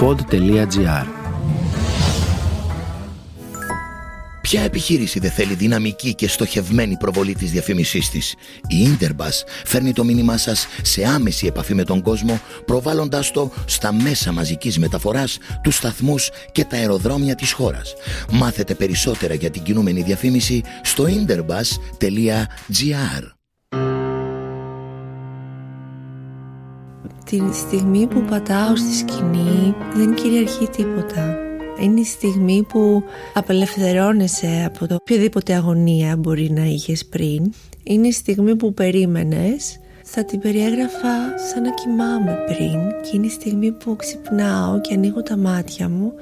pod.gr Ποια επιχείρηση δεν θέλει δυναμική και στοχευμένη προβολή της διαφήμισής της; Η Interbus φέρνει το μήνυμά σας σε άμεση επαφή με τον κόσμο, προβάλλοντάς το στα μέσα μαζικής μεταφοράς, τους σταθμούς και τα αεροδρόμια της χώρας. Μάθετε περισσότερα για την κινούμενη διαφήμιση στο interbus.gr Την στιγμή που πατάω στη σκηνή δεν κυριαρχεί τίποτα. Είναι η στιγμή που απελευθερώνεσαι από το οποιαδήποτε αγωνία μπορεί να είχες πριν. Είναι η στιγμή που περίμενες. Θα την περιέγραφα σαν να κοιμάμαι πριν και είναι η στιγμή που ξυπνάω και ανοίγω τα μάτια μου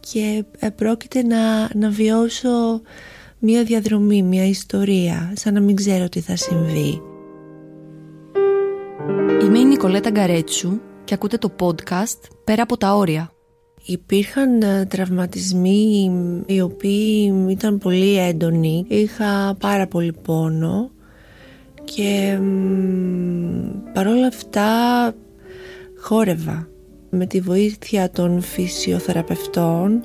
και πρόκειται να, να βιώσω μία διαδρομή, μία ιστορία, σαν να μην ξέρω τι θα συμβεί. Είμαι η Νικολέτα Γκαρέτσου και ακούτε το podcast «Πέρα από τα όρια». Υπήρχαν ε, τραυματισμοί οι οποίοι ήταν πολύ έντονοι. Είχα πάρα πολύ πόνο και παρόλα αυτά χόρευα με τη βοήθεια των φυσιοθεραπευτών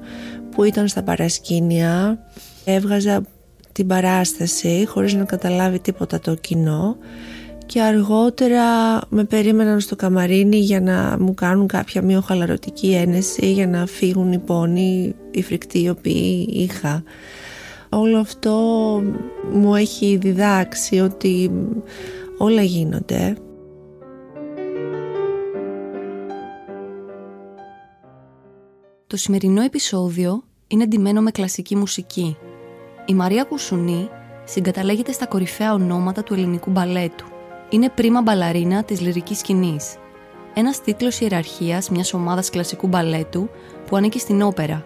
που ήταν στα παρασκήνια έβγαζα την παράσταση χωρίς να καταλάβει τίποτα το κοινό και αργότερα με περίμεναν στο καμαρίνι για να μου κάνουν κάποια μειοχαλαρωτική ένεση για να φύγουν οι πόνοι, οι φρικτοί οι οποίοι είχα. Όλο αυτό μου έχει διδάξει ότι όλα γίνονται. Το σημερινό επεισόδιο είναι ντυμένο με κλασική μουσική. Η Μαρία Κουσουνή συγκαταλέγεται στα κορυφαία ονόματα του ελληνικού μπαλέτου είναι πρίμα μπαλαρίνα της λυρικής σκηνής. Ένας τίτλος ιεραρχίας μιας ομάδας κλασικού μπαλέτου που ανήκει στην όπερα.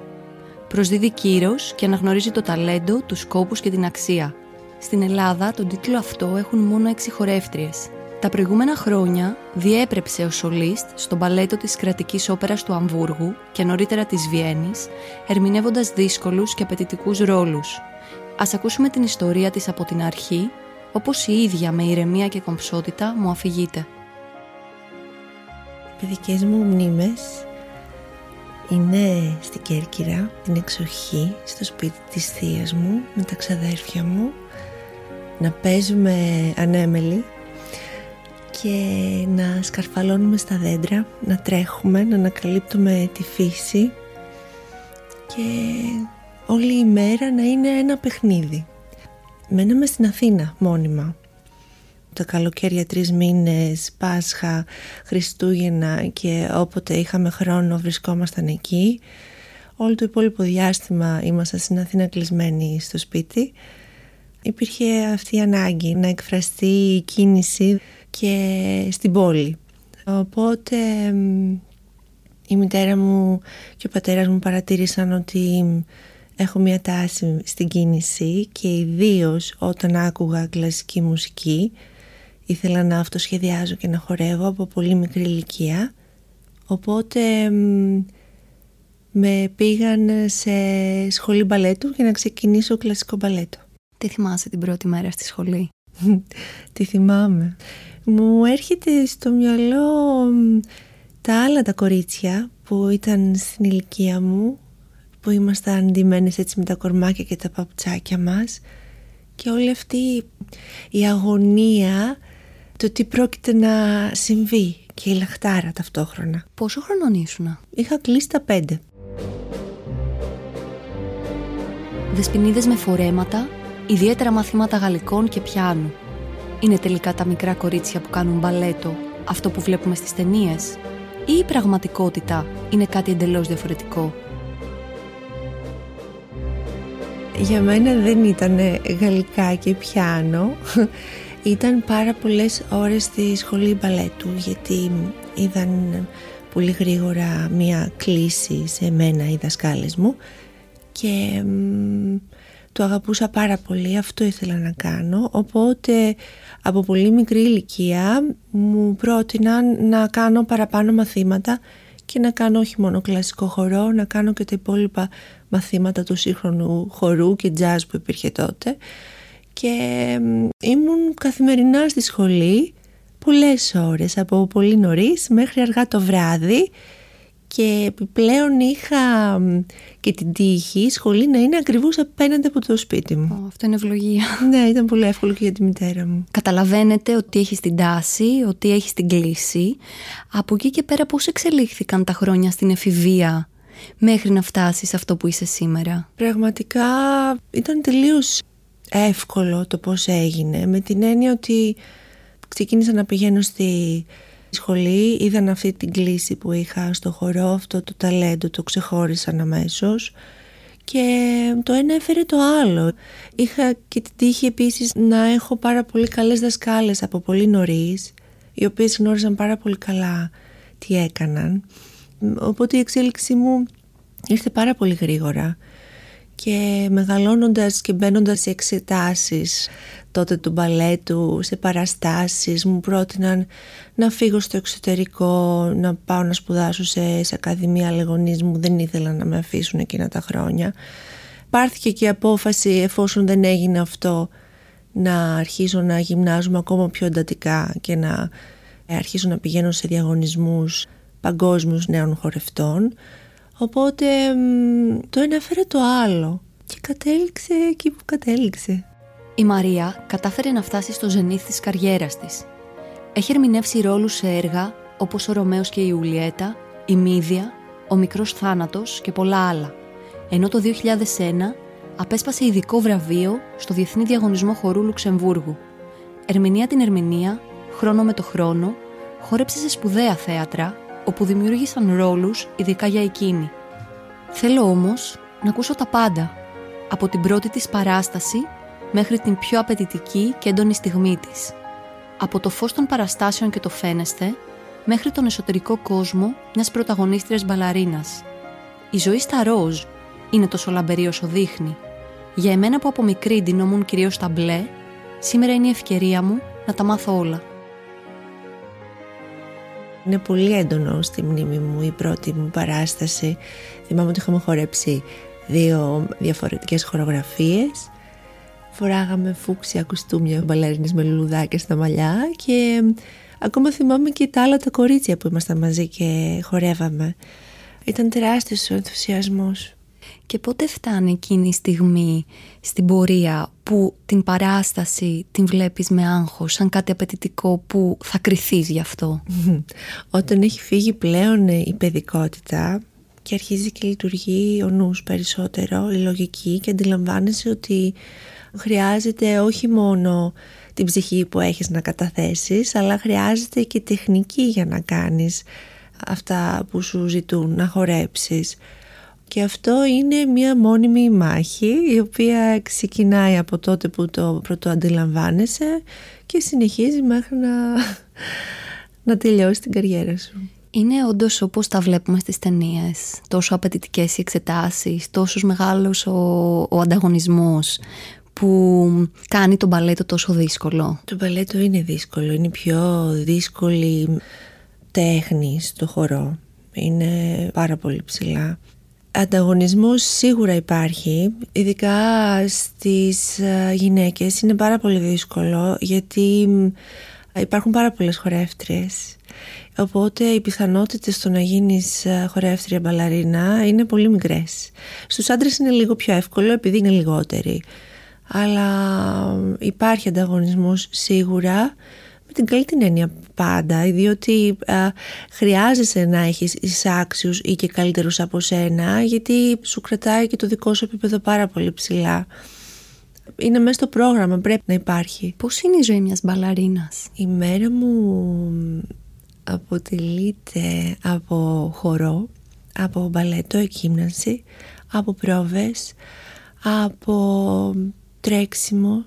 Προσδίδει κύρος και αναγνωρίζει το ταλέντο, τους σκόπους και την αξία. Στην Ελλάδα τον τίτλο αυτό έχουν μόνο έξι χορεύτριες. Τα προηγούμενα χρόνια διέπρεψε ο σολίστ στο μπαλέτο της κρατικής όπερας του Αμβούργου και νωρίτερα της Βιέννης, ερμηνεύοντας δύσκολους και απαιτητικούς ρόλους. Ας ακούσουμε την ιστορία της από την αρχή όπως η ίδια με ηρεμία και κομψότητα μου αφηγείται. Οι παιδικές μου μνήμες είναι στην Κέρκυρα, την εξοχή, στο σπίτι της θείας μου, με τα ξαδέρφια μου, να παίζουμε ανέμελοι και να σκαρφαλώνουμε στα δέντρα, να τρέχουμε, να ανακαλύπτουμε τη φύση και όλη η μέρα να είναι ένα παιχνίδι. Μέναμε στην Αθήνα μόνιμα. Τα καλοκαίρια τρεις μήνες, Πάσχα, Χριστούγεννα και όποτε είχαμε χρόνο βρισκόμασταν εκεί. Όλο το υπόλοιπο διάστημα ήμασταν στην Αθήνα κλεισμένοι στο σπίτι. Υπήρχε αυτή η ανάγκη να εκφραστεί η κίνηση και στην πόλη. Οπότε η μητέρα μου και ο πατέρας μου παρατήρησαν ότι έχω μια τάση στην κίνηση και ιδίως όταν άκουγα κλασική μουσική ήθελα να αυτοσχεδιάζω και να χορεύω από πολύ μικρή ηλικία οπότε με πήγαν σε σχολή μπαλέτου για να ξεκινήσω κλασικό μπαλέτο. Τι θυμάσαι την πρώτη μέρα στη σχολή; Τι θυμάμαι. Μου έρχεται στο μυαλό τα άλλα τα κορίτσια που ήταν στην ηλικία μου που ήμασταν ντυμένες έτσι με τα κορμάκια και τα παπουτσάκια μας και όλη αυτή η αγωνία το τι πρόκειται να συμβεί και η λαχτάρα ταυτόχρονα. Πόσο χρονών ήσουνα; Είχα κλείσει τα πέντε. Δεσποινίδες με φορέματα, ιδιαίτερα μαθήματα γαλλικών και πιάνου. Είναι τελικά τα μικρά κορίτσια που κάνουν μπαλέτο, αυτό που βλέπουμε στις ταινίες, ή η πραγματικότητα είναι κάτι εντελώς διαφορετικό; Για μένα δεν ήταν γαλλικά και πιάνο. Ήταν πάρα πολλές ώρες στη σχολή μπαλέτου γιατί είδαν πολύ γρήγορα μία κλίση σε μένα οι δασκάλες μου. Και το αγαπούσα πάρα πολύ, αυτό ήθελα να κάνω. Οπότε από πολύ μικρή ηλικία μου πρότειναν να κάνω παραπάνω μαθήματα και να κάνω όχι μόνο κλασικό χορό, να κάνω και τα υπόλοιπα μαθήματα του σύγχρονου χορού και jazz που υπήρχε τότε και ήμουν καθημερινά στη σχολή πολλές ώρες από πολύ νωρίς μέχρι αργά το βράδυ και επιπλέον είχα και την τύχη η σχολή να είναι ακριβώς απέναντι από το σπίτι μου. αυτό είναι ευλογία. Ναι, ήταν πολύ εύκολο και για τη μητέρα μου. Καταλαβαίνετε ότι έχεις την τάση, ότι έχεις την κλίση. Από εκεί και πέρα πώς εξελίχθηκαν τα χρόνια στην εφηβεία μέχρι να φτάσεις αυτό που είσαι σήμερα. Πραγματικά ήταν τελείως εύκολο το πώς έγινε με την έννοια ότι ξεκίνησα να πηγαίνω στη σχολή είδαν αυτή την κλίση που είχα στο χορό, αυτό το ταλέντο το ξεχώρισαν αμέσως. και το ένα έφερε το άλλο. Είχα και την τύχη επίσης να έχω πάρα πολύ καλές δασκάλες από πολύ νωρίς, οι οποίες γνώριζαν πάρα πολύ καλά τι έκαναν. Οπότε η εξέλιξή μου ήρθε πάρα πολύ γρήγορα και μεγαλώνοντας και μπαίνοντας σε εξετάσεις τότε του μπαλέτου, σε παραστάσεις μου πρότειναν να φύγω στο εξωτερικό, να πάω να σπουδάσω σε, σε ακαδημία λεγονής μου, δεν ήθελαν να με αφήσουν εκείνα τα χρόνια. Πάρθηκε και η απόφαση εφόσον δεν έγινε αυτό να αρχίσω να γυμνάζομαι ακόμα πιο εντατικά και να αρχίσω να πηγαίνω σε διαγωνισμούς παγκόσμιους νέων χορευτών Οπότε το ένα έφερε το άλλο και κατέληξε εκεί που κατέληξε. Η Μαρία κατάφερε να φτάσει στο ζενήθ της καριέρας της. Έχει ερμηνεύσει ρόλους σε έργα όπως ο Ρωμαίος και η Ιουλιέτα, η Μύδια, ο Μικρός Θάνατος και πολλά άλλα. Ενώ το 2001 απέσπασε ειδικό βραβείο στο Διεθνή Διαγωνισμό Χορού Λουξεμβούργου. Ερμηνεία την ερμηνεία, χρόνο με το χρόνο, χόρεψε σε σπουδαία θέατρα όπου δημιούργησαν ρόλους ειδικά για εκείνη. Θέλω όμως να ακούσω τα πάντα, από την πρώτη της παράσταση μέχρι την πιο απαιτητική και έντονη στιγμή της. Από το φως των παραστάσεων και το φαίνεστε, μέχρι τον εσωτερικό κόσμο μιας πρωταγωνίστριας μπαλαρίνας. Η ζωή στα ροζ είναι τόσο λαμπερή όσο δείχνει. Για εμένα που από μικρή ντυνόμουν κυρίως στα μπλε, σήμερα είναι η ευκαιρία μου να τα μάθω όλα. Είναι πολύ έντονο στη μνήμη μου η πρώτη μου παράσταση. Θυμάμαι ότι είχαμε χορέψει δύο διαφορετικές χορογραφίες. Φοράγαμε φούξια κουστούμια, μπαλαρίνες με λουλουδάκια στα μαλλιά και ακόμα θυμάμαι και τα άλλα τα κορίτσια που ήμασταν μαζί και χορεύαμε. Ήταν τεράστιος ο ενθουσιασμός. Και πότε φτάνει εκείνη η στιγμή στην πορεία που την παράσταση την βλέπεις με άγχος, σαν κάτι απαιτητικό που θα κριθείς γι' αυτό; Όταν έχει φύγει πλέον η παιδικότητα και αρχίζει και λειτουργεί ο νους περισσότερο, η λογική και αντιλαμβάνεσαι ότι χρειάζεται όχι μόνο την ψυχή που έχεις να καταθέσεις, αλλά χρειάζεται και τεχνική για να κάνεις αυτά που σου ζητούν, να χορέψεις. Και αυτό είναι μια μόνιμη μάχη η οποία ξεκινάει από τότε που το πρωτοαντιλαμβάνεσαι και συνεχίζει μέχρι να, να τελειώσει την καριέρα σου. Είναι όντως όπως τα βλέπουμε στις ταινίες. Τόσο απαιτητικές οι εξετάσεις, τόσος μεγάλος ο, ο ανταγωνισμός που κάνει το μπαλέτο τόσο δύσκολο. Το μπαλέτο είναι δύσκολο. Είναι η πιο δύσκολη τέχνη στο χορό. Είναι πάρα πολύ ψηλά. Ανταγωνισμός σίγουρα υπάρχει, ειδικά στις ε, γυναίκες. Είναι πάρα πολύ δύσκολο γιατί υπάρχουν πάρα πολλές χορεύτριες. Οπότε οι πιθανότητες στο να γίνεις ε, χορεύτρια μπαλαρίνα είναι πολύ μικρές. Στους άντρες είναι λίγο πιο εύκολο επειδή είναι λιγότεροι. Αλλά υπάρχει ανταγωνισμός σίγουρα. με την καλή την έννοια πάντα, διότι α, χρειάζεσαι να έχεις εισάξιους ή και καλύτερους από σένα, γιατί σου κρατάει και το δικό σου επίπεδο πάρα πολύ ψηλά. Είναι μέσα στο πρόγραμμα, πρέπει να υπάρχει. Πώς είναι η ζωή μιας μπαλαρίνας; Η μέρα μου αποτελείται από χορό, από μπαλέτο, εκείμνανση, από πρόβες, από τρέξιμο,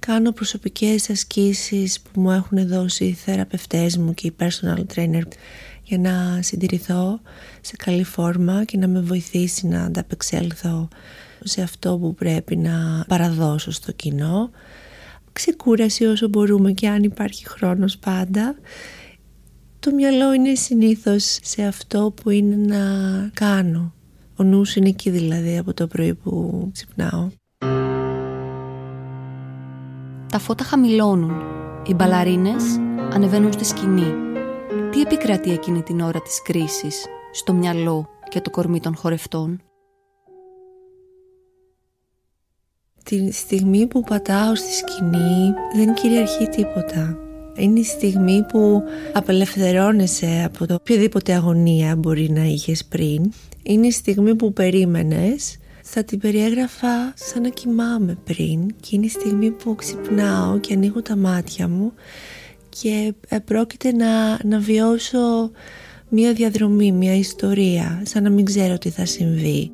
κάνω προσωπικές ασκήσεις που μου έχουν δώσει οι θεραπευτές μου και οι personal trainer για να συντηρηθώ σε καλή φόρμα και να με βοηθήσει να ανταπεξέλθω σε αυτό που πρέπει να παραδώσω στο κοινό. Ξεκούραση όσο μπορούμε και αν υπάρχει χρόνος πάντα. Το μυαλό είναι συνήθως σε αυτό που είναι να κάνω. Ο νους είναι εκεί δηλαδή από το πρωί που ξυπνάω. Τα φώτα χαμηλώνουν. Οι μπαλαρίνες ανεβαίνουν στη σκηνή. Τι επικρατεί εκείνη την ώρα της κρίσης. στο μυαλό και το κορμί των χορευτών; Τη στιγμή που πατάω στη σκηνή δεν κυριαρχεί τίποτα. Είναι η στιγμή που απελευθερώνεσαι από το οποιαδήποτε αγωνία μπορεί να είχες πριν. Είναι η στιγμή που περίμενες. Θα την περιέγραφα σαν να κοιμάμαι πριν και είναι η στιγμή που ξυπνάω και ανοίγω τα μάτια μου και ε, πρόκειται να, να βιώσω μία διαδρομή, μία ιστορία, σαν να μην ξέρω τι θα συμβεί.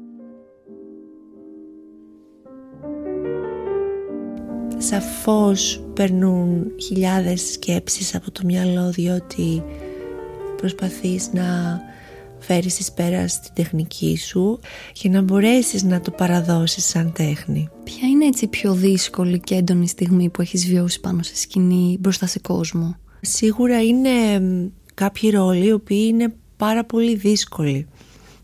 Σαφώς περνούν χιλιάδες σκέψεις από το μυαλό διότι προσπαθείς να φέρεις εις πέρα στην τεχνική σου και να μπορέσεις να το παραδώσεις σαν τέχνη. Ποια είναι έτσι η πιο δύσκολη και έντονη στιγμή που έχεις βιώσει πάνω σε σκηνή μπροστά σε κόσμο; Σίγουρα είναι κάποιοι ρόλοι οι οποίοι είναι πάρα πολύ δύσκολοι.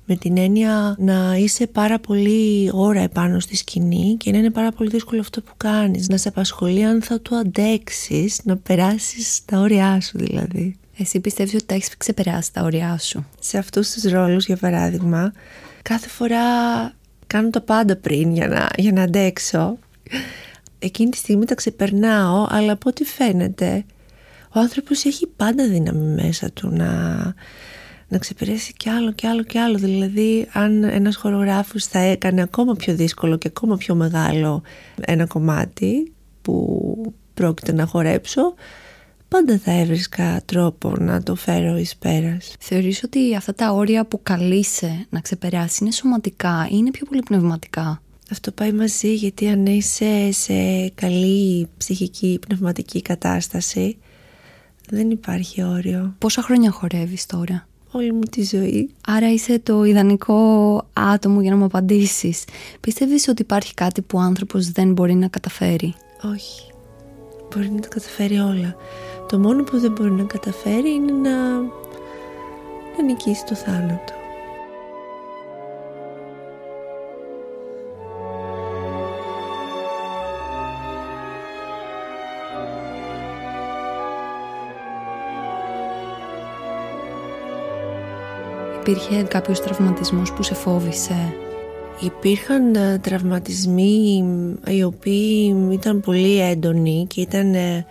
Με την έννοια να είσαι πάρα πολύ ώρα επάνω στη σκηνή και να είναι πάρα πολύ δύσκολο αυτό που κάνεις. Να σε απασχολεί αν θα το αντέξεις να περάσεις τα όρια σου δηλαδή Εσύ πιστεύεις ότι τα έχεις ξεπεράσει τα όρια σου; Σε αυτούς τους ρόλους για παράδειγμα κάθε φορά κάνω τα πάντα πριν για να, για να αντέξω εκείνη τη στιγμή τα ξεπερνάω αλλά από ό,τι φαίνεται ο άνθρωπος έχει πάντα δύναμη μέσα του να, να ξεπεράσει κι άλλο κι άλλο κι άλλο. Δηλαδή αν ένας χορογράφος θα έκανε ακόμα πιο δύσκολο και ακόμα πιο μεγάλο ένα κομμάτι που πρόκειται να χορέψω, πάντα θα έβρισκα τρόπο να το φέρω εις πέρας. Θεωρείς ότι αυτά τα όρια που καλείσαι να ξεπεράσει είναι σωματικά ή είναι πιο πολύ πνευματικά; Αυτό πάει μαζί γιατί αν είσαι σε καλή ψυχική πνευματική κατάσταση δεν υπάρχει όριο. Πόσα χρόνια χορεύεις τώρα; Όλη μου τη ζωή. Άρα είσαι το ιδανικό άτομο για να μου απαντήσεις. Πιστεύεις ότι υπάρχει κάτι που ο άνθρωπος δεν μπορεί να καταφέρει; Όχι. Μπορεί να τα καταφέρει όλα. Το μόνο που δεν μπορεί να καταφέρει είναι να, να νικήσει το θάνατο. Υπήρχε κάποιος τραυματισμός που σε φόβησε; Υπήρχαν ε, τραυματισμοί οι οποίοι ήταν πολύ έντονοι και ήταν ε,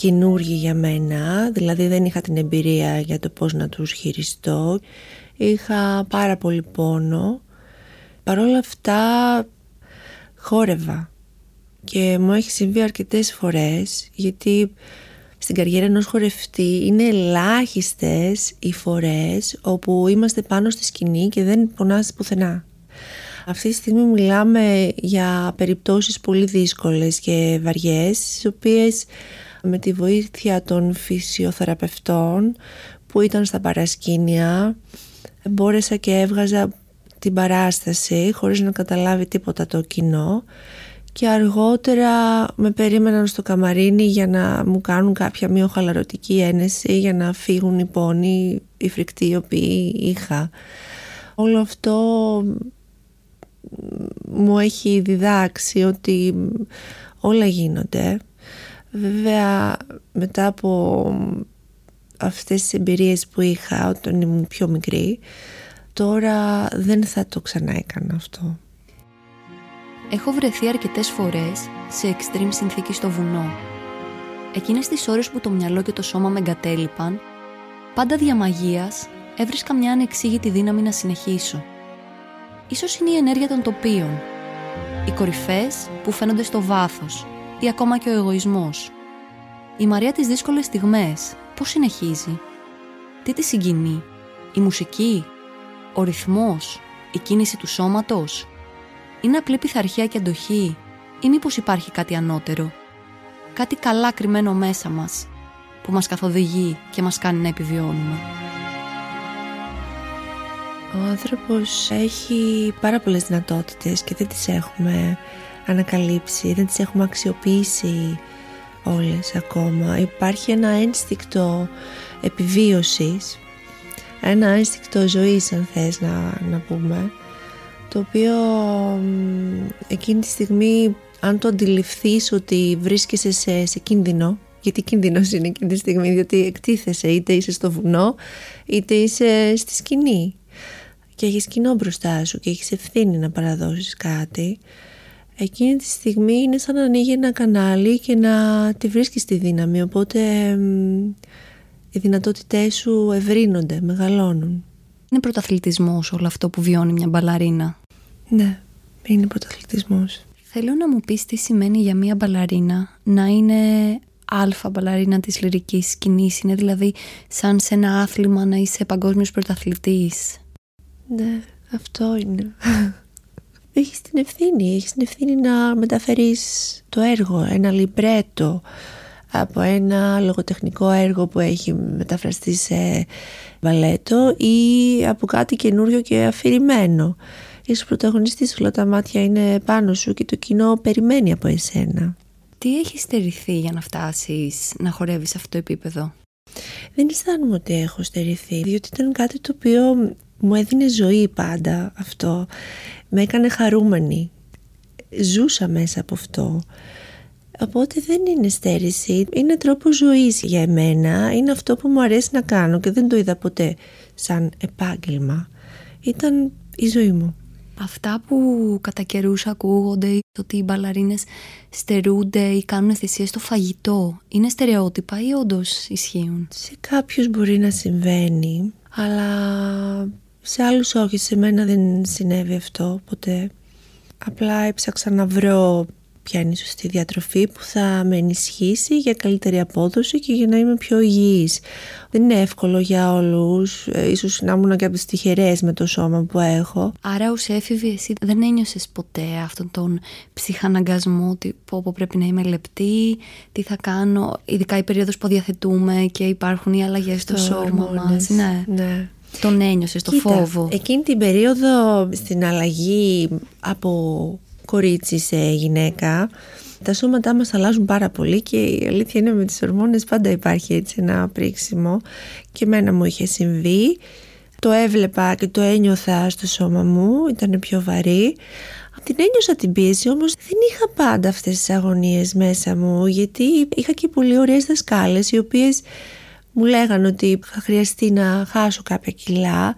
καινούργοι για μένα, δηλαδή δεν είχα την εμπειρία για το πώς να τους χειριστώ. Είχα πάρα πολύ πόνο. Παρ' όλα αυτά χόρευα και μου έχει συμβεί αρκετές φορές γιατί στην καριέρα ενός χορευτή είναι ελάχιστες οι φορές όπου είμαστε πάνω στη σκηνή και δεν πονάς πουθενά. Αυτή τη στιγμή μιλάμε για περιπτώσεις πολύ δύσκολες και βαριές, τις οποίες με τη βοήθεια των φυσιοθεραπευτών που ήταν στα παρασκήνια μπόρεσα και έβγαζα την παράσταση χωρίς να καταλάβει τίποτα το κοινό και αργότερα με περίμεναν στο καμαρίνι για να μου κάνουν κάποια μειοχαλαρωτική ένεση για να φύγουν οι πόνοι, οι φρικτοί οι οποίοι είχα. Όλο αυτό μου έχει διδάξει ότι όλα γίνονται. Βέβαια μετά από αυτές τις εμπειρίες που είχα όταν ήμουν πιο μικρή τώρα δεν θα το ξανά έκανα αυτό. Έχω βρεθεί αρκετές φορές σε extreme συνθήκη στο βουνό. Εκείνες τις ώρες που το μυαλό και το σώμα με εγκατέλειπαν, πάντα διαμαγείας έβρισκα μια ανεξήγητη δύναμη να συνεχίσω. Ίσως είναι η ενέργεια των τοπίων, οι κορυφές που φαίνονται στο βάθος ή ακόμα και ο εγωισμός. Η Μαρία τις δύσκολες στιγμές πώς συνεχίζει, τι τη συγκινεί, η μουσική, ο ρυθμός, η κίνηση του σώματος, είναι απλή πειθαρχία και αντοχή ή μήπως υπάρχει κάτι ανώτερο; Κάτι καλά κρυμμένο μέσα μας που μας καθοδηγεί και μας κάνει να επιβιώνουμε. Ο άνθρωπος έχει πάρα πολλές δυνατότητες και δεν τις έχουμε ανακαλύψει, δεν τις έχουμε αξιοποιήσει όλες ακόμα. Υπάρχει ένα ένστικτο επιβίωσης, ένα ένστικτο ζωής αν θες να, να πούμε, το οποίο εκείνη τη στιγμή αν το αντιληφθείς ότι βρίσκεσαι σε, σε κίνδυνο Γιατί κίνδυνος είναι εκείνη τη στιγμή, διότι εκτίθεσαι, είτε είσαι στο βουνό, είτε είσαι στη σκηνή. Και έχεις κοινό μπροστά σου και έχεις ευθύνη να παραδώσεις κάτι. Εκείνη τη στιγμή είναι σαν να ανοίγει ένα κανάλι και να τη βρίσκεις τη δύναμη. Οπότε οι δυνατότητές σου ευρύνονται, μεγαλώνουν. Είναι πρωταθλητισμός όλο αυτό που βιώνει μια μπαλαρίνα. Ναι, είναι πρωταθλητισμός. Θέλω να μου πεις τι σημαίνει για μια μπαλαρίνα να είναι αλφα μπαλαρίνα της λυρικής σκηνής. Είναι δηλαδή σαν σε ένα άθλημα να είσαι παγκόσμιος πρωταθλητής. Ναι, αυτό είναι. Έχεις την ευθύνη, έχεις την ευθύνη να μεταφέρεις το έργο, ένα λιμπρέτο από ένα λογοτεχνικό έργο που έχει μεταφραστεί σε βαλέτο ή από κάτι καινούριο και αφηρημένο. Είσαι πρωταγωνιστής, όλα τα μάτια είναι πάνω σου και το κοινό περιμένει από εσένα. Τι έχει στερηθεί για να φτάσεις να χορεύεις σε αυτό το επίπεδο; Δεν αισθάνομαι ότι έχω στερηθεί, διότι ήταν κάτι το οποίο μου έδινε ζωή πάντα αυτό. Με έκανε χαρούμενη. Ζούσα μέσα από αυτό. Οπότε δεν είναι στέρηση, είναι τρόπος ζωής για εμένα, είναι αυτό που μου αρέσει να κάνω και δεν το είδα ποτέ σαν επάγγελμα. Ήταν η ζωή μου. Αυτά που κατά καιρούς ακούγονται, το ότι οι μπαλαρίνες στερούνται ή κάνουν θυσίες στο φαγητό, είναι στερεότυπα ή όντως ισχύουν; Σε κάποιους μπορεί να συμβαίνει, αλλά σε άλλους όχι, σε μένα δεν συνέβη αυτό ποτέ. Απλά έψαξα να βρω ποια είναι η σωστή διατροφή που θα με ενισχύσει για καλύτερη απόδοση και για να είμαι πιο υγιής. Δεν είναι εύκολο για όλους, ε, ίσως να ήμουν και από τις τυχερές με το σώμα που έχω. Άρα ως έφηβη εσύ δεν ένιωσες ποτέ αυτόν τον ψυχαναγκασμό ότι πω, πρέπει να είμαι λεπτή, τι θα κάνω, ειδικά η περίοδος που διαθετούμε και υπάρχουν οι αλλαγές στο σώμα μας. Ναι. ναι. Τον ένιωσες, το φόβο. Εκείνη την περίοδο στην αλλαγή από κορίτσι σε γυναίκα. Τα σώματά μας αλλάζουν πάρα πολύ και η αλήθεια είναι με τις ορμόνες πάντα υπάρχει έτσι ένα πρίξιμο και μένα μου είχε συμβεί. Το έβλεπα και το ένιωθα στο σώμα μου, ήταν πιο βαρύ. Την ένιωσα την πίεση όμως δεν είχα πάντα αυτές τις αγωνίες μέσα μου γιατί είχα και πολύ ωραίες δασκάλες οι οποίες μου λέγανε ότι θα χρειαστεί να χάσω κάποια κιλά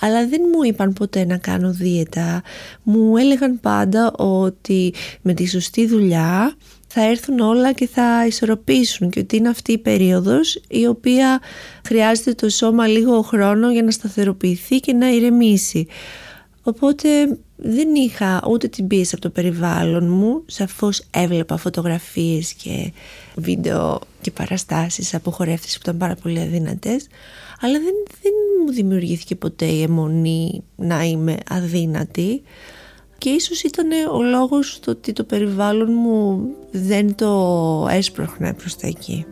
αλλά δεν μου είπαν ποτέ να κάνω δίαιτα. Μου έλεγαν πάντα ότι με τη σωστή δουλειά θα έρθουν όλα και θα ισορροπήσουν και ότι είναι αυτή η περίοδος η οποία χρειάζεται το σώμα λίγο χρόνο για να σταθεροποιηθεί και να ηρεμήσει. Οπότε δεν είχα ούτε την πίεση από το περιβάλλον μου, σαφώς έβλεπα φωτογραφίες και βίντεο και παραστάσεις από χορεύτες που ήταν πάρα πολύ αδύνατες, αλλά δεν, δεν μου δημιουργήθηκε ποτέ η αιμονή να είμαι αδύνατη. Και ίσως ήταν ο λόγος το ότι το περιβάλλον μου δεν το έσπροχνε προς τα εκεί.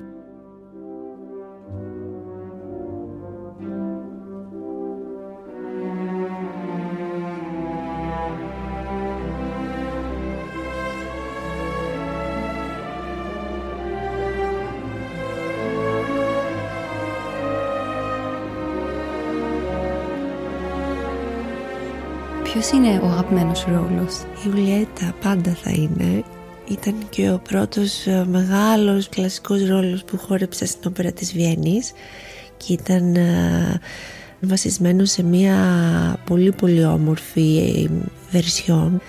Ποιος είναι ο αγαπημένος ρόλος; Η Ιουλιέτα πάντα θα είναι. Ήταν και ο πρώτος ε, μεγάλος κλασικός ρόλος που χόρεψα στην όπερα της Βιέννης και ήταν ε, βασισμένος σε μια πολύ πολύ όμορφη ε, βερσιόν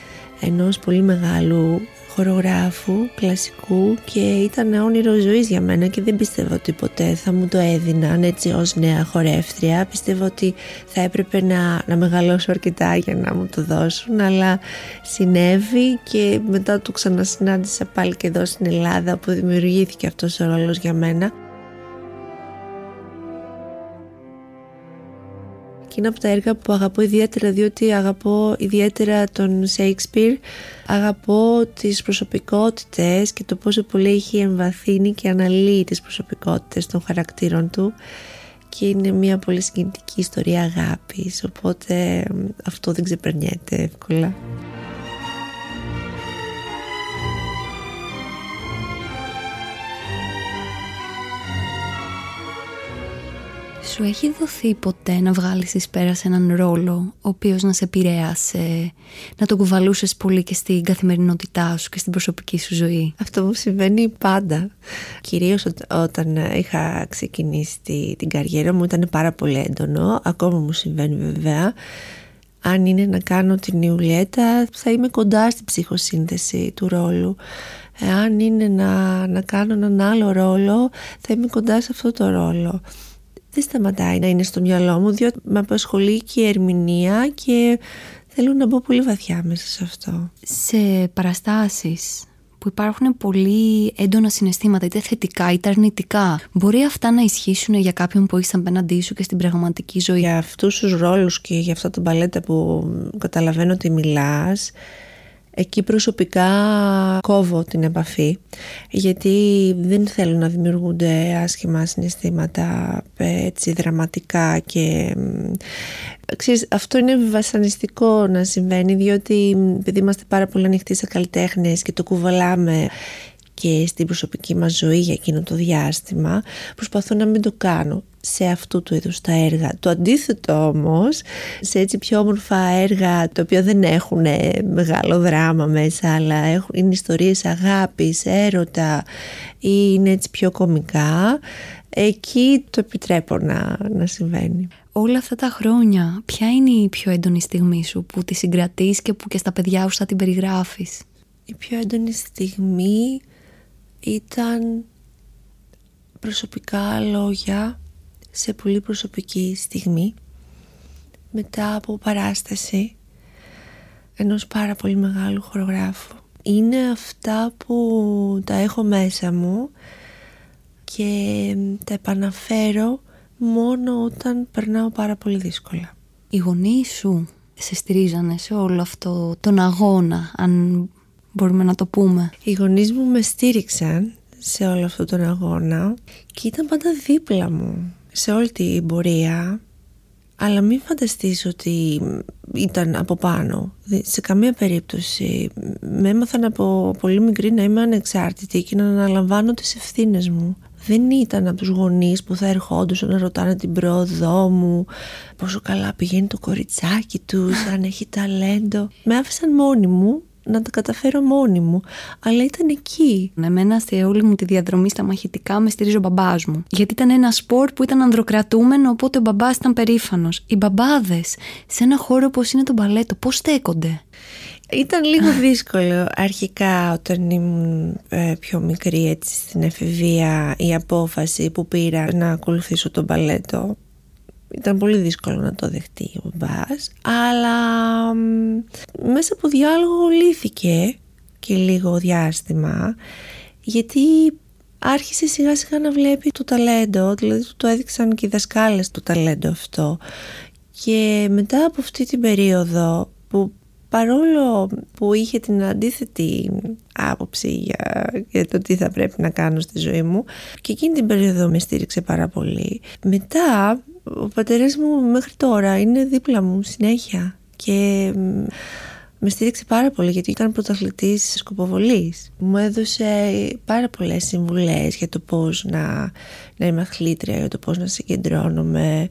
ενός πολύ μεγάλου χορογράφου κλασικού και ήταν όνειρο ζωής για μένα και δεν πιστεύω ότι ποτέ θα μου το έδιναν έτσι ως νέα χορεύτρια. Πιστεύω ότι θα έπρεπε να, να μεγαλώσω αρκετά για να μου το δώσουν αλλά συνέβη και μετά το ξανασυνάντησα πάλι και εδώ στην Ελλάδα που δημιουργήθηκε αυτός ο ρόλος για μένα είναι από τα έργα που αγαπώ ιδιαίτερα διότι αγαπώ ιδιαίτερα τον Shakespeare αγαπώ τις προσωπικότητες και το πόσο πολύ έχει εμβαθύνει και αναλύει τις προσωπικότητες των χαρακτήρων του και είναι μια πολύ συγκινητική ιστορία αγάπης οπότε αυτό δεν ξεπερνιέται εύκολα. Σου έχει δοθεί ποτέ να βγάλεις εις πέρας σε έναν ρόλο ο οποίος να σε επηρέασε, να τον κουβαλούσες πολύ και στην καθημερινότητά σου και στην προσωπική σου ζωή; Αυτό μου συμβαίνει πάντα. Κυρίως όταν είχα ξεκινήσει την καριέρα μου ήταν πάρα πολύ έντονο. Ακόμα μου συμβαίνει βέβαια. Αν είναι να κάνω την Ιουλιέτα θα είμαι κοντά στην ψυχοσύνθεση του ρόλου. Αν είναι να, να κάνω έναν άλλο ρόλο θα είμαι κοντά σε αυτό το ρόλο δεν σταματάει να είναι στο μυαλό μου διότι με απασχολεί και η ερμηνεία και θέλω να μπω πολύ βαθιά μέσα σε αυτό. Σε παραστάσεις που υπάρχουν πολύ έντονα συναισθήματα, είτε θετικά είτε αρνητικά. Μπορεί αυτά να ισχύσουν για κάποιον που έχεις απέναντί σου και στην πραγματική ζωή; Για αυτούς τους ρόλους και για αυτά τα μπαλέτα που καταλαβαίνω ότι μιλάς, Εκεί προσωπικά κόβω την επαφή γιατί δεν θέλω να δημιουργούνται άσχημα συναισθήματα έτσι δραματικά και ξέρεις, αυτό είναι βασανιστικό να συμβαίνει διότι επειδή είμαστε πάρα πολύ ανοιχτοί σε καλλιτέχνες και το κουβαλάμε και στην προσωπική μας ζωή για εκείνο το διάστημα προσπαθώ να μην το κάνω σε αυτού του είδους τα έργα. Το αντίθετο όμως, σε έτσι πιο όμορφα έργα, τα οποία δεν έχουν μεγάλο δράμα μέσα, αλλά έχουν, είναι ιστορίες αγάπης, έρωτα ή είναι έτσι πιο κομικά, εκεί το επιτρέπω να, να συμβαίνει. Όλα αυτά τα χρόνια, ποια είναι η πιο έντονη στιγμή σου που τη συγκρατείς και που και στα παιδιά σου θα την περιγράφεις; Η πιο έντονη στιγμή ήταν προσωπικά λόγια σε πολύ προσωπική στιγμή μετά από παράσταση ενός πάρα πολύ μεγάλου χορογράφου. Είναι αυτά που τα έχω μέσα μου και τα επαναφέρω μόνο όταν περνάω πάρα πολύ δύσκολα. Οι γονείς σου σε στηρίζανε σε όλο αυτό τον αγώνα, αν μπορούμε να το πούμε; Οι γονείς μου με στήριξαν σε όλο αυτό τον αγώνα και ήταν πάντα δίπλα μου σε όλη την πορεία αλλά μην φανταστείς ότι ήταν από πάνω. Σε καμία περίπτωση. Με έμαθαν από πολύ μικρή να είμαι ανεξάρτητη και να αναλαμβάνω τις ευθύνες μου. Δεν ήταν από τους γονείς που θα ερχόντουσαν να ρωτάνε την πρόοδό μου, πόσο καλά πηγαίνει το κοριτσάκι τους, αν έχει ταλέντο. Με άφησαν μόνη μου να τα καταφέρω μόνη μου. Αλλά ήταν εκεί. Εμένα σε όλη μου τη διαδρομή στα μαχητικά με στηρίζει ο μπαμπάς μου. Γιατί ήταν ένα σπορ που ήταν ανδροκρατούμενο, οπότε ο μπαμπάς ήταν περήφανος. Οι μπαμπάδες σε ένα χώρο όπως είναι το μπαλέτο, πώς στέκονται; Ήταν λίγο δύσκολο αρχικά όταν ήμουν ε, πιο μικρή έτσι στην εφηβεία η απόφαση που πήρα να ακολουθήσω το μπαλέτο ήταν πολύ δύσκολο να το δεχτεί ο μπαμπάς αλλά μέσα από διάλογο λύθηκε και λίγο διάστημα γιατί άρχισε σιγά σιγά να βλέπει το ταλέντο δηλαδή του το έδειξαν και οι δασκάλες το ταλέντο αυτό. Και μετά από αυτή την περίοδο που παρόλο που είχε την αντίθετη άποψη για, για το τι θα πρέπει να κάνω στη ζωή μου και εκείνη την περίοδο με στήριξε πάρα πολύ μετά ο πατέρας μου μέχρι τώρα είναι δίπλα μου συνέχεια και με στήριξε πάρα πολύ γιατί ήταν πρωταθλητής σκοποβολής. Μου έδωσε πάρα πολλές συμβουλές για το πώς να, να είμαι αθλήτρια, για το πώς να συγκεντρώνομαι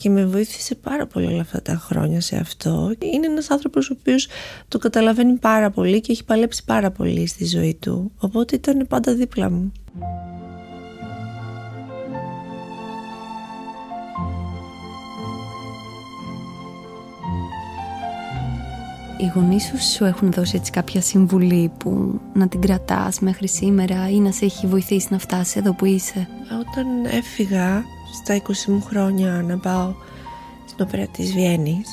και με βοήθησε πάρα πολύ όλα αυτά τα χρόνια σε αυτό. Είναι ένας άνθρωπος ο οποίος το καταλαβαίνει πάρα πολύ και έχει παλέψει πάρα πολύ στη ζωή του. Οπότε ήταν πάντα δίπλα μου. οι γονείς σου σου έχουν δώσει έτσι κάποια συμβουλή που να την κρατάς μέχρι σήμερα ή να σε έχει βοηθήσει να φτάσεις εδώ που είσαι; Όταν έφυγα στα 20 μου χρόνια να πάω στην όπερα της Βιέννης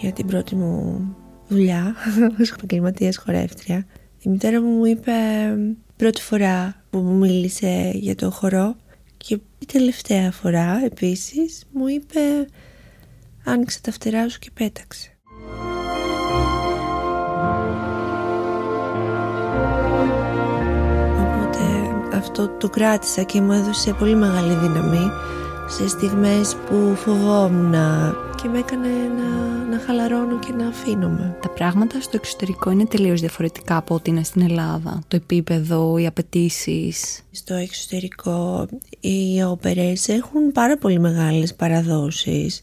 για την πρώτη μου δουλειά ως επαγγελματίας χορεύτρια. Η μητέρα μου μου είπε πρώτη φορά που μου μίλησε για το χορό και η τελευταία φορά επίσης μου είπε άνοιξε τα φτερά σου και πέταξε αυτό το κράτησα και μου έδωσε πολύ μεγάλη δύναμη σε στιγμές που φοβόμουν και με έκανε να, να χαλαρώνω και να αφήνομαι. Τα πράγματα στο εξωτερικό είναι τελείως διαφορετικά από ό,τι είναι στην Ελλάδα. Το επίπεδο, οι απαιτήσεις. Στο εξωτερικό οι όπερες έχουν πάρα πολύ μεγάλες παραδόσεις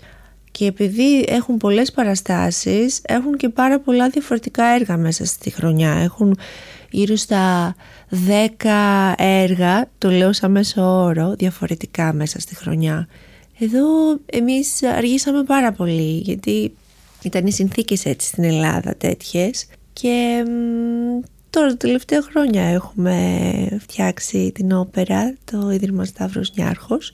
και επειδή έχουν πολλές παραστάσεις έχουν και πάρα πολλά διαφορετικά έργα μέσα στη χρονιά. Έχουν γύρω στα 10 έργα, το λέω σαν μέσο όρο, διαφορετικά μέσα στη χρονιά. Εδώ εμείς αργήσαμε πάρα πολύ γιατί ήταν οι συνθήκες έτσι στην Ελλάδα τέτοιες και τώρα τα τελευταία χρόνια έχουμε φτιάξει την όπερα, το Ίδρυμα Σταύρος Νιάρχος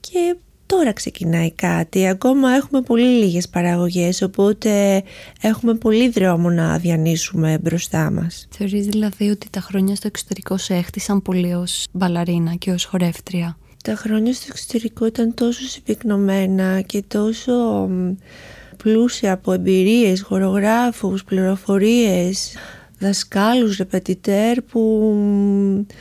και τώρα ξεκινάει κάτι. Ακόμα έχουμε πολύ λίγες παραγωγές, οπότε έχουμε πολύ δρόμο να διανύσουμε μπροστά μας. Θεωρείς δηλαδή ότι τα χρόνια στο εξωτερικό σε έχτισαν πολύ ως μπαλαρίνα και ως χορεύτρια; Τα χρόνια στο εξωτερικό ήταν τόσο συμπυκνωμένα και τόσο πλούσια από εμπειρίες, χορογράφους, πληροφορίες δασκάλους, ρεπετιτέρ που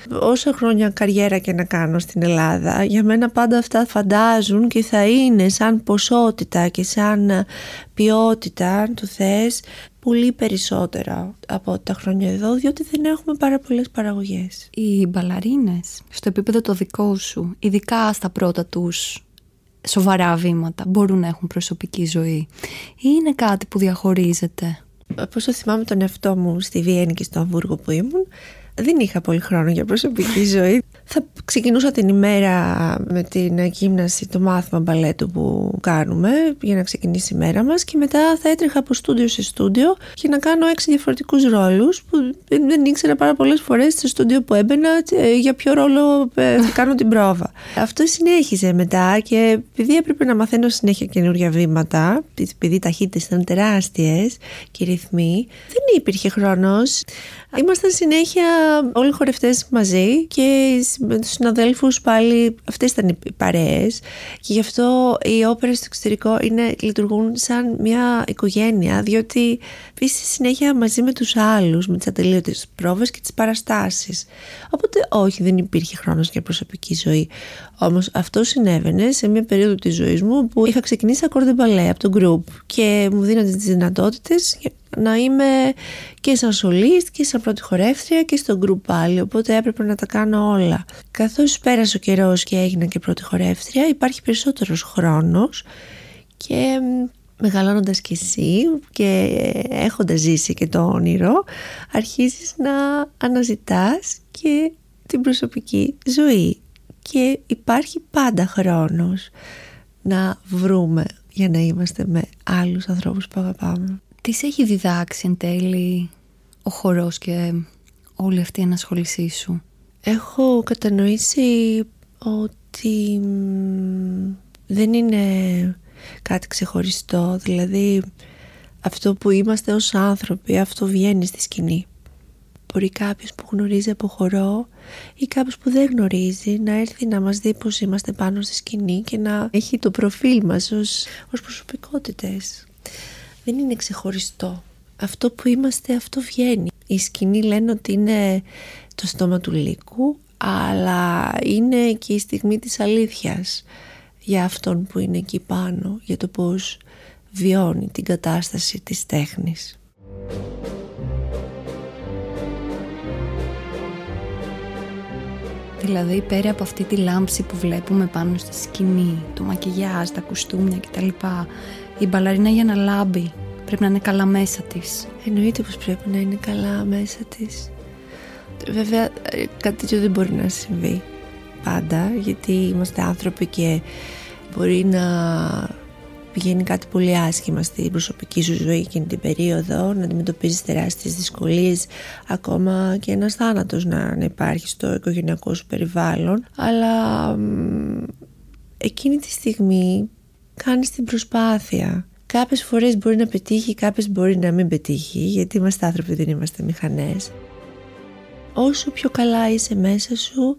όσα χρόνια καριέρα και να κάνω στην Ελλάδα για μένα πάντα αυτά φαντάζουν και θα είναι σαν ποσότητα και σαν ποιότητα αν το θες πολύ περισσότερα από τα χρόνια εδώ διότι δεν έχουμε πάρα πολλές παραγωγές. Οι μπαλαρίνες στο επίπεδο το δικό σου ειδικά στα πρώτα τους σοβαρά βήματα μπορούν να έχουν προσωπική ζωή ή είναι κάτι που διαχωρίζεται; Πόσο θυμάμαι τον εαυτό μου στη Βιέννη και στο Αμβούργο που ήμουν, δεν είχα πολύ χρόνο για προσωπική ζωή. Θα ξεκινούσα την ημέρα με την γύμναση, το μάθημα μπαλέτου που κάνουμε για να ξεκινήσει η μέρα μας και μετά θα έτρεχα από στούντιο σε στούντιο και να κάνω έξι διαφορετικούς ρόλους που δεν ήξερα πάρα πολλές φορές στο στούντιο που έμπαινα για ποιο ρόλο ε, θα κάνω την πρόβα. Αυτό συνέχιζε μετά και επειδή έπρεπε να μαθαίνω συνέχεια καινούργια βήματα, επειδή οι ταχύτητες ήταν τεράστιες και οι ρυθμοί, δεν υπήρχε χρόνος. Ήμασταν συνέχεια όλοι οι χορευτές μαζί και με τους συναδέλφους πάλι αυτές ήταν οι παρέες. Και γι' αυτό οι όπερες στο εξωτερικό είναι, λειτουργούν σαν μια οικογένεια διότι επίσης συνέχεια μαζί με τους άλλους με τις ατελείωτες πρόβες και τις παραστάσεις. Οπότε όχι δεν υπήρχε χρόνος για προσωπική ζωή. Όμως αυτό συνέβαινε σε μια περίοδο της ζωής μου που είχα ξεκινήσει ακόρδε μπαλέ από το group και μου δίνονται τις δυνατότητες να είμαι και σαν σολίστ και σαν πρώτη χορεύτρια και στο γκρουπ πάλι οπότε έπρεπε να τα κάνω όλα καθώς πέρασε ο καιρός και έγινα και πρώτη χορεύτρια υπάρχει περισσότερος χρόνος και μεγαλώνοντας και εσύ και έχοντας ζήσει και το όνειρο αρχίζεις να αναζητάς και την προσωπική ζωή και υπάρχει πάντα χρόνος να βρούμε για να είμαστε με άλλους ανθρώπους που αγαπάμε. Τις σε έχει διδάξει εν τέλει ο χορός και όλη αυτή η ανασχόλησή σου; Έχω κατανοήσει ότι δεν είναι κάτι ξεχωριστό. Δηλαδή αυτό που είμαστε ως άνθρωποι, αυτό βγαίνει στη σκηνή. Μπορεί κάποιος που γνωρίζει από χορό ή κάποιος που δεν γνωρίζει να έρθει να μας δει πως είμαστε πάνω στη σκηνή και να έχει το προφίλ μας ως, ως προσωπικότητες δεν είναι ξεχωριστό. Αυτό που είμαστε αυτό βγαίνει. Η σκηνή λένε ότι είναι το στόμα του λύκου αλλά είναι και η στιγμή της αλήθειας για αυτόν που είναι εκεί πάνω, για το πώς βιώνει την κατάσταση της τέχνης. Δηλαδή πέρα από αυτή τη λάμψη που βλέπουμε πάνω στη σκηνή, το μακιγιάζ, τα κουστούμια κτλ η μπαλαρίνα για να λάμπει πρέπει να είναι καλά μέσα της. Εννοείται πως πρέπει να είναι καλά μέσα της. Βέβαια κάτι τέτοιο δεν μπορεί να συμβεί πάντα γιατί είμαστε άνθρωποι και μπορεί να πηγαίνει κάτι πολύ άσχημα στην προσωπική σου ζωή εκείνη την περίοδο, να αντιμετωπίζεις τεράστιες δυσκολίες, ακόμα και ένας θάνατος να, να υπάρχει στο οικογενειακό σου περιβάλλον. Αλλά εκείνη τη στιγμή κάνεις την προσπάθεια. Κάποιες φορές μπορεί να πετύχει, κάποιες μπορεί να μην πετύχει, γιατί είμαστε άνθρωποι, δεν είμαστε μηχανές. Όσο πιο καλά είσαι μέσα σου,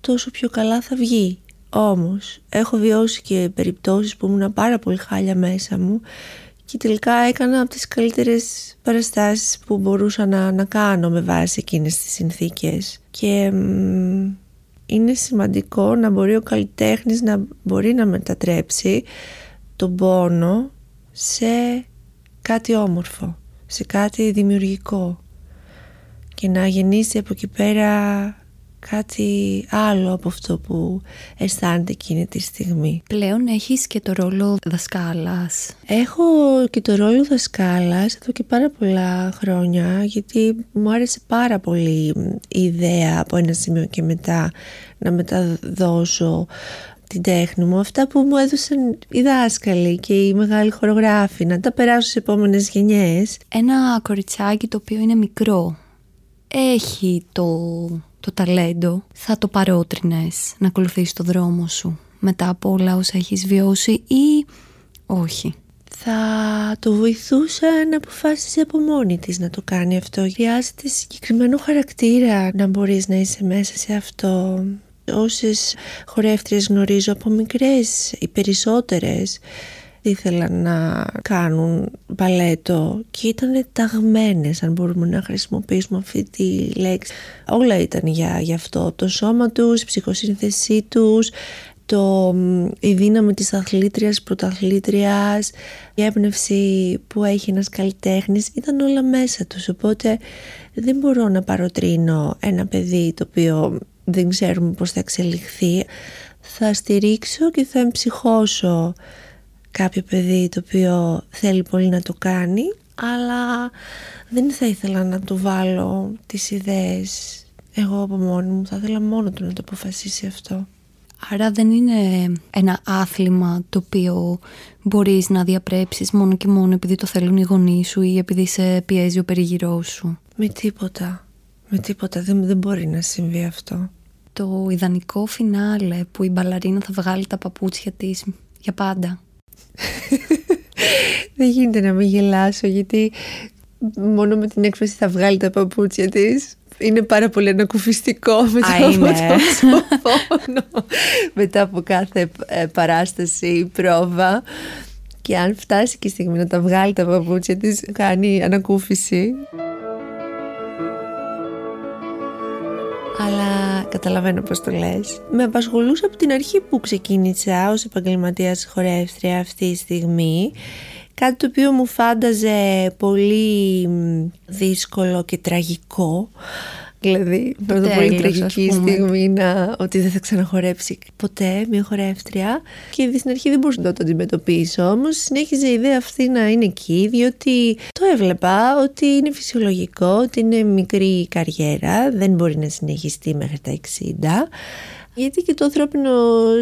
τόσο πιο καλά θα βγει. Όμως, έχω βιώσει και περιπτώσεις που ήμουν πάρα πολύ χάλια μέσα μου και τελικά έκανα από τις καλύτερες παραστάσεις που μπορούσα να, να κάνω με βάση εκείνες τις συνθήκες. Και είναι σημαντικό να μπορεί ο καλλιτέχνης να μπορεί να μετατρέψει τον πόνο σε κάτι όμορφο, σε κάτι δημιουργικό και να γεννήσει από εκεί πέρα κάτι άλλο από αυτό που αισθάνεται εκείνη τη στιγμή. Πλέον έχεις και το ρόλο δασκάλας. Έχω και το ρόλο δασκάλας εδώ και πάρα πολλά χρόνια γιατί μου άρεσε πάρα πολύ η ιδέα από ένα σημείο και μετά να μεταδώσω την τέχνη μου, αυτά που μου έδωσαν οι δάσκαλοι και οι μεγάλοι χορογράφοι, να τα περάσω στις επόμενες γενιές. Ένα κοριτσάκι το οποίο είναι μικρό, έχει το το ταλέντο, θα το παρότρινες να ακολουθήσει το δρόμο σου μετά από όλα όσα έχεις βιώσει ή όχι; Θα το βοηθούσα να αποφάσισε από μόνη της να το κάνει αυτό. Χρειάζεται συγκεκριμένο χαρακτήρα να μπορείς να είσαι μέσα σε αυτό. Όσες χορεύτριες γνωρίζω από μικρές, οι περισσότερες, ήθελαν να κάνουν μπαλέτο και ήταν ταγμένες αν μπορούμε να χρησιμοποιήσουμε αυτή τη λέξη. Όλα ήταν για, για αυτό. Το σώμα τους, η ψυχοσύνθεσή τους το, η δύναμη της αθλήτριας, πρωταθλήτριας η έμπνευση που έχει ένας καλλιτέχνης ήταν όλα μέσα τους. Οπότε δεν μπορώ να παροτρύνω ένα παιδί το οποίο δεν ξέρουμε πώς θα εξελιχθεί. Θα στηρίξω και θα εμψυχώσω κάποιο παιδί το οποίο θέλει πολύ να το κάνει αλλά δεν θα ήθελα να του βάλω τις ιδέες εγώ από μόνη μου θα ήθελα μόνο του να το αποφασίσει αυτό Άρα δεν είναι ένα άθλημα το οποίο μπορείς να διαπρέψεις μόνο και μόνο επειδή το θέλουν οι γονείς σου ή επειδή σε πιέζει ο περιγυρός σου; Με τίποτα. Με τίποτα. Δεν, δεν μπορεί να συμβεί αυτό. Το ιδανικό φινάλε που η μπαλαρίνα θα βγάλει τα παπούτσια της για πάντα. Δεν γίνεται να μην γελάσω γιατί μόνο με την έκφραση θα βγάλει τα παπούτσια της. Είναι πάρα πολύ ανακουφιστικό μετά από τόσο φόνο μετά από κάθε ε, παράσταση ή πρόβα. Και αν φτάσει και η στιγμή να τα βγάλει τα παπούτσια της κάνει ανακούφιση καταλαβαίνω πώς το λες. Με απασχολούσε από την αρχή που ξεκίνησα ως επαγγελματίας χορεύτρια αυτή τη στιγμή κάτι το οποίο μου φάνταζε πολύ δύσκολο και τραγικό Δηλαδή, να το πολύ τραγική στιγμή να, ότι δεν θα ξαναχορέψει ποτέ μια χορεύτρια. Και στην αρχή δεν μπορούσα να το αντιμετωπίσω. Όμως συνέχιζε η ιδέα αυτή να είναι εκεί, διότι το έβλεπα ότι είναι φυσιολογικό, ότι είναι μικρή καριέρα, δεν μπορεί να συνεχιστεί μέχρι τα 60 γιατί και το ανθρώπινο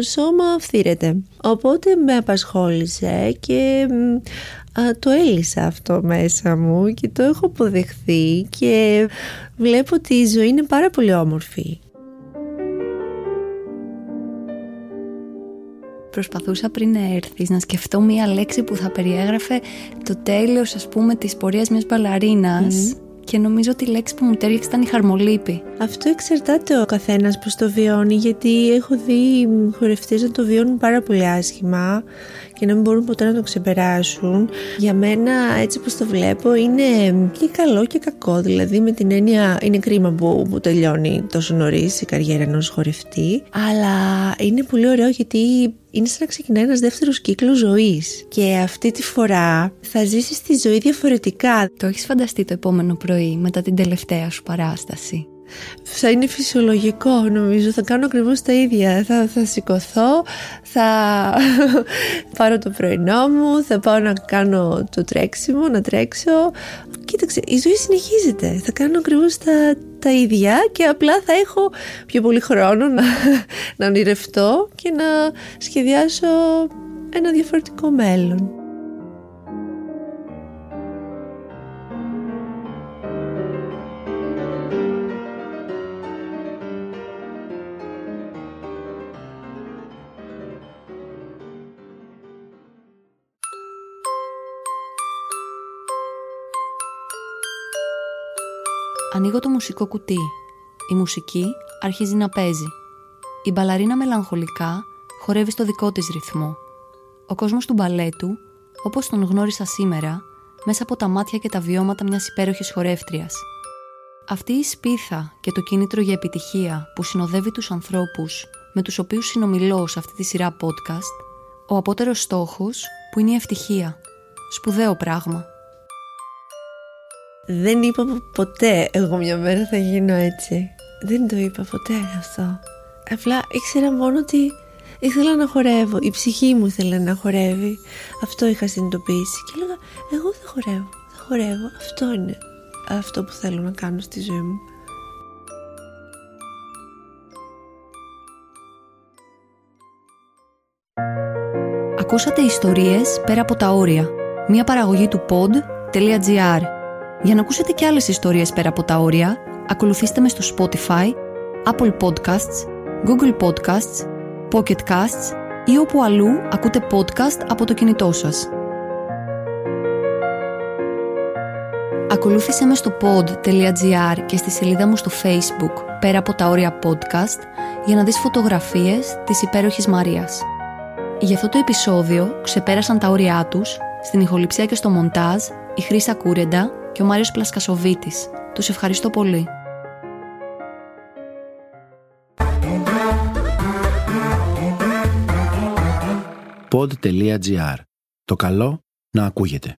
σώμα φθήρεται. Οπότε με απασχόλησε και το έλυσα αυτό μέσα μου και το έχω αποδεχθεί και βλέπω ότι η ζωή είναι πάρα πολύ όμορφη. Προσπαθούσα πριν έρθεις να σκεφτώ μία λέξη που θα περιέγραφε το τέλος ας πούμε της πορείας μιας μπαλαρίνας και νομίζω ότι η λέξη που μου τέριαξε ήταν η χαρμολύπη. Αυτό εξαρτάται ο καθένας πώ το βιώνει, γιατί έχω δει χορευτές να το βιώνουν πάρα πολύ άσχημα και να μην μπορούν ποτέ να το ξεπεράσουν. Για μένα, έτσι πως το βλέπω, είναι και καλό και κακό. Δηλαδή, με την έννοια, είναι κρίμα που, που τελειώνει τόσο νωρίς η καριέρα ενός χορευτή. Αλλά είναι πολύ ωραίο γιατί είναι σαν να ξεκινάει ένας δεύτερος κύκλος ζωής και αυτή τη φορά θα ζήσεις τη ζωή διαφορετικά. Το έχεις φανταστεί το επόμενο πρωί μετά την τελευταία σου παράσταση; Θα είναι φυσιολογικό νομίζω. Θα κάνω ακριβώς τα ίδια. Θα, θα σηκωθώ θα πάρω το πρωινό μου θα πάω να κάνω το τρέξιμο να τρέξω. Κοίταξε η ζωή συνεχίζεται. Θα κάνω ακριβώς τα, τα ίδια και απλά θα έχω πιο πολύ χρόνο να, να ονειρευτώ και να σχεδιάσω ένα διαφορετικό μέλλον Ανοίγω το μουσικό κουτί. Η μουσική αρχίζει να παίζει. Η μπαλαρίνα μελαγχολικά χορεύει στο δικό της ρυθμό. Ο κόσμος του μπαλέτου, όπως τον γνώρισα σήμερα, μέσα από τα μάτια και τα βιώματα μιας υπέροχης χορεύτριας. Αυτή η σπίθα και το κίνητρο για επιτυχία που συνοδεύει τους ανθρώπους με τους οποίους συνομιλώ σε αυτή τη σειρά podcast, ο απότερος στόχος που είναι η ευτυχία. Σπουδαίο πράγμα. Δεν είπα ποτέ εγώ μια μέρα θα γίνω έτσι. Δεν το είπα ποτέ αυτό. Απλά ήξερα μόνο ότι ήθελα να χορεύω. Η ψυχή μου ήθελε να χορεύει. Αυτό είχα συνειδητοποιήσει. Και έλεγα, εγώ δεν χορεύω. Θα χορεύω. Αυτό είναι αυτό που θέλω να κάνω στη ζωή μου. Ακούσατε ιστορίες πέρα από τα όρια. Μια παραγωγή του pod.gr. Για να ακούσετε και άλλες ιστορίες πέρα από τα όρια, ακολουθήστε με στο Spotify, Apple Podcasts, Google Podcasts, Pocket Casts ή όπου αλλού ακούτε podcast από το κινητό σας. Ακολούθησε με στο pod.gr και στη σελίδα μου στο facebook πέρα από τα όρια podcast για να δεις φωτογραφίες της υπέροχης Μαρίας. Για αυτό το επεισόδιο ξεπέρασαν τα όρια τους στην ηχοληψία και στο μοντάζ η Χρύσα Κούρεντα και ο Μάριος Πλασκασοβίτης. Τους ευχαριστώ πολύ. Pod.gr. Το καλό να ακούγεται.